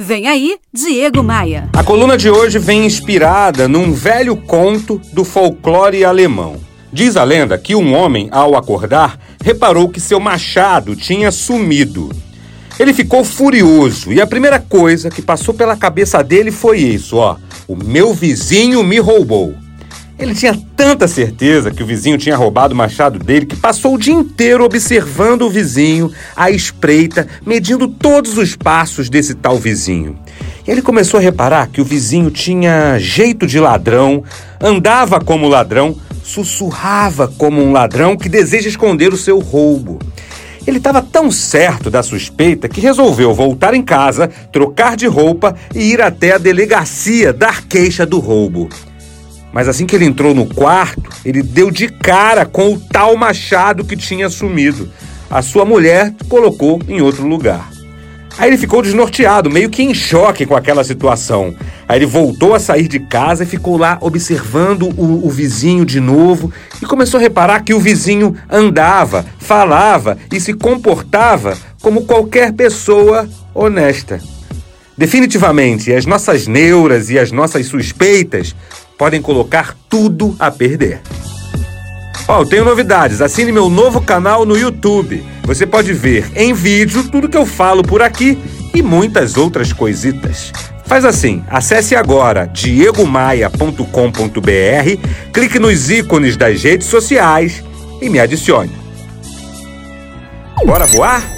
Vem aí, Diego Maia. A coluna de hoje vem inspirada num velho conto do folclore alemão. Diz a lenda que um homem, ao acordar, reparou que seu machado tinha sumido. Ele ficou furioso e a primeira coisa que passou pela cabeça dele foi isso, ó: o meu vizinho me roubou. Ele tinha tanta certeza que o vizinho tinha roubado o machado dele que passou o dia inteiro observando o vizinho, à espreita, medindo todos os passos desse tal vizinho. E ele começou a reparar que o vizinho tinha jeito de ladrão, andava como ladrão, sussurrava como um ladrão que deseja esconder o seu roubo. Ele estava tão certo da suspeita que resolveu voltar em casa, trocar de roupa e ir até a delegacia dar queixa do roubo. Mas assim que ele entrou no quarto, ele deu de cara com o tal machado que tinha sumido. A sua mulher colocou em outro lugar. Aí ele ficou desnorteado, meio que em choque com aquela situação. Aí ele voltou a sair de casa e ficou lá observando o, o, vizinho de novo e começou a reparar que o vizinho andava, falava e se comportava como qualquer pessoa honesta. Definitivamente, as nossas neuras e as nossas suspeitas podem colocar tudo a perder. Ó, oh, tenho novidades. Assine meu novo canal no YouTube. Você pode ver em vídeo tudo que eu falo por aqui e muitas outras coisitas. Faz assim, acesse agora diegomaia.com.br, clique nos ícones das redes sociais e me adicione. Bora voar?